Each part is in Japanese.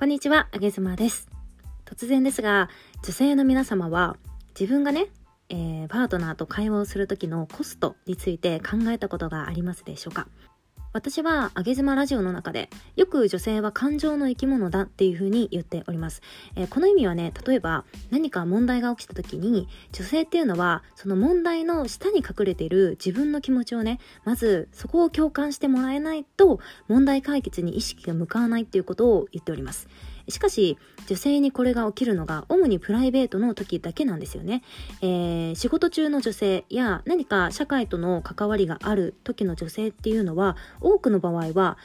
こんにちは、あげずまです。突然ですが、女性の皆様は自分がね、えー、パートナーと会話をする時のコストについて考えたことがありますでしょうか？私は、あげずまラジオの中で、よく女性は感情の生き物だっていうふうに言っております。えー、この意味はね、例えば何か問題が起きた時に、女性っていうのは、その問題の下に隠れている自分の気持ちをね、まずそこを共感してもらえないと、問題解決に意識が向かわないっていうことを言っております。しかし、女性にこれが起きるのが主にプライベートの時だけなんですよね。えー、仕事中の女性や何か社会との関わりがある時の女性っていうのは多くの場合は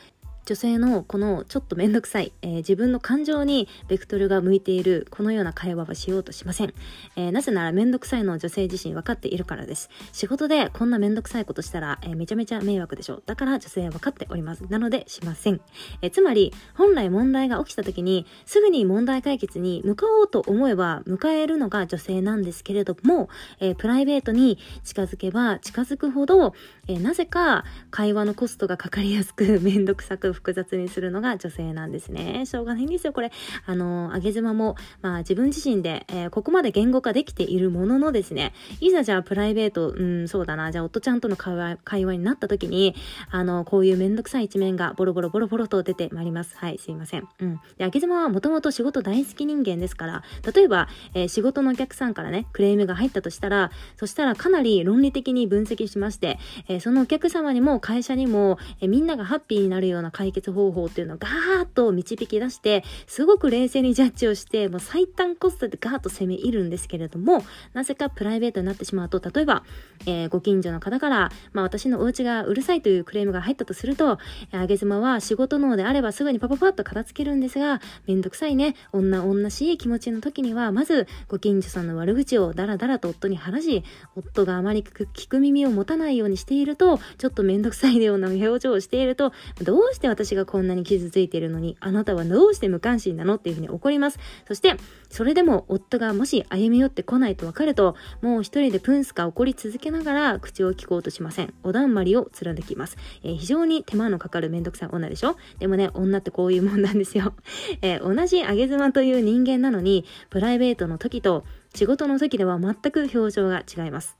女性のこのちょっとめんどくさい、えー、自分の感情にベクトルが向いているこのような会話はしようとしません。えー、なぜならめんどくさいのを女性自身分かっているからです。仕事でこんなめんどくさいことしたら、えー、めちゃめちゃ迷惑でしょう。だから女性は分かっております。なのでしません。えつまり、本来問題が起きた時にすぐに問題解決に向かおうと思えば迎えるのが女性なんですけれども、えプライベートに近づけば近づくほど、えなぜか会話のコストがかかりやすく めんどくさく複雑にするのが女性なんですね。しょうがないんですよ、これ。あの、あげ妻も、まあ自分自身で、えー、ここまで言語化できているもののですね、いざじゃあプライベート、うん、そうだな、じゃあ夫ちゃんとの会話会話になった時に、あの、こういうめんどくさい一面がボロボロボロボロと出てまいります。はい、すいません。うん。で、あげ妻はもともと仕事大好き人間ですから、例えば、えー、仕事のお客さんからね、クレームが入ったとしたら、そしたらかなり論理的に分析しまして、えー、そのお客様にも会社にも、えみんながハッピーになるような解決方法っていうのをガーッと導き出して、すごく冷静にジャッジをして、もう最短コストでガーッと攻め入るんですけれども、なぜかプライベートになってしまうと、例えば、えー、ご近所の方から、まあ私のお家がうるさいというクレームが入ったとすると、あげ妻は仕事脳であればすぐにパパパッと片付けるんですが、めんどくさいね、女女しい気持ちの時には、まずご近所さんの悪口をダラダラと夫に話し、夫があまり聞く耳を持たないようにしていると、ちょっとめんどくさいような表情をしていると、どうして私がこんなに傷ついているのに、あなたはどうして無関心なのっていうふうに怒ります。そして、それでも夫がもし歩み寄ってこないと分かると、もう一人でプンスか怒り続けながら口を聞こうとしません。おだんまりを貫きます。えー、非常に手間のかかるめんどくさい女でしょ？でもね、女ってこういうもんなんですよ。えー、同じ上げ妻という人間なのに、プライベートの時と仕事の時では全く表情が違います。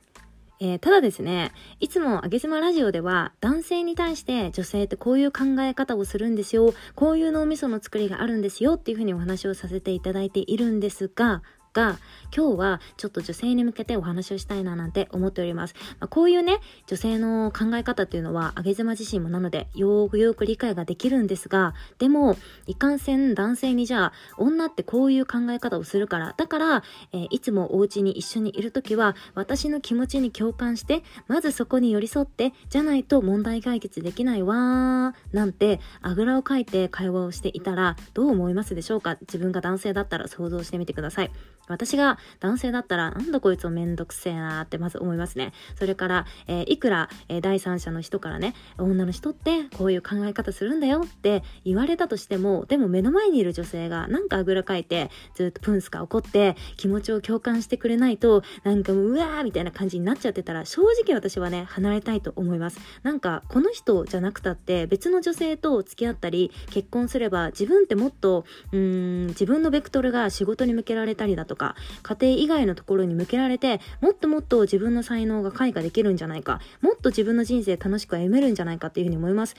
えー、ただですね、いつもあげ妻ラジオでは男性に対して女性ってこういう考え方をするんですよ、こういう脳みその作りがあるんですよっていうふうにお話をさせていただいているんですが、が、今日はちょっと女性に向けてお話をしたいななんて思っております。まあ、こういうね、女性の考え方っていうのは、あげ妻自身もなので、よーくよく理解ができるんですが、でも、いかんせん男性にじゃあ、女ってこういう考え方をするから、だから、えー、いつもお家に一緒にいるときは、私の気持ちに共感して、まずそこに寄り添って、じゃないと問題解決できないわー、なんて、あぐらをかいて会話をしていたら、どう思いますでしょうか？自分が男性だったら想像してみてください。私が男性だったら、なんだこいつもめんどくせえなーってまず思いますね。それから、えー、いくら、えー、第三者の人からね、女の人ってこういう考え方するんだよって言われたとしても、でも目の前にいる女性がなんかあぐらかいて、ずっとプンスか怒って気持ちを共感してくれないと、なんかもう、うわーみたいな感じになっちゃってたら、正直私はね、離れたいと思います。なんか、この人じゃなくたって別の女性と付き合ったり、結婚すれば自分ってもっと、うん、自分のベクトルが仕事に向けられたりだととか、家庭以外のところに向けられて、もっともっと自分の才能が開花できるんじゃないか、もっと自分の人生楽しく歩めるんじゃないかっていうふうに思います。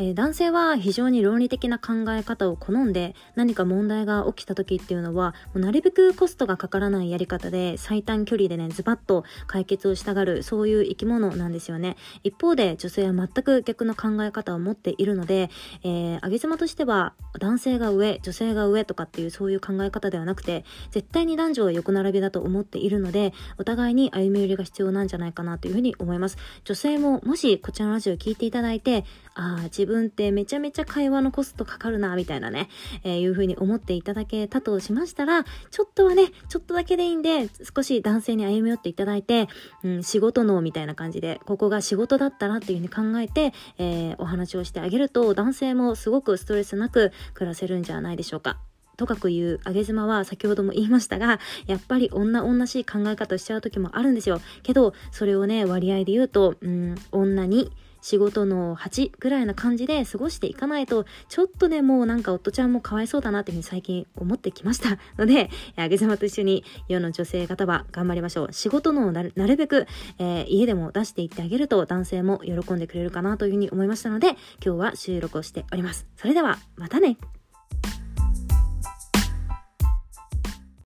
えー、男性は非常に論理的な考え方を好んで何か問題が起きた時っていうのはもうなるべくコストがかからないやり方で最短距離でねズバッと解決をしたがるそういう生き物なんですよね。一方で女性は全く逆の考え方を持っているので、えー、上げ妻としては男性が上女性が上とかっていうそういう考え方ではなくて絶対に男女は横並びだと思っているのでお互いに歩み寄りが必要なんじゃないかなというふうに思います。女性ももしこちらのラジオを聞いていただいてああ自分ってめちゃめちゃ会話のコストかかるな、みたいなね、えー、いう風に思っていただけたとしましたら、ちょっとはね、ちょっとだけでいいんで、少し男性に歩み寄っていただいて、うん、仕事脳みたいな感じで、ここが仕事だったらっていう風に考えて、えー、お話をしてあげると、男性もすごくストレスなく暮らせるんじゃないでしょうか。とかく言う上げ妻は先ほども言いましたが、やっぱり女女しい考え方しちゃう時もあるんですよ。けど、それをね、割合で言うと、うん、女に仕事の8ぐらいな感じで過ごしていかないと、ちょっとね、もうなんか夫ちゃんもかわいそうだなっていうふうに最近思ってきました ので、あげ様と一緒に世の女性方は頑張りましょう。仕事のなるなるべく、えー、家でも出していってあげると男性も喜んでくれるかなというふうに思いましたので、今日は収録をしております。それでは、またね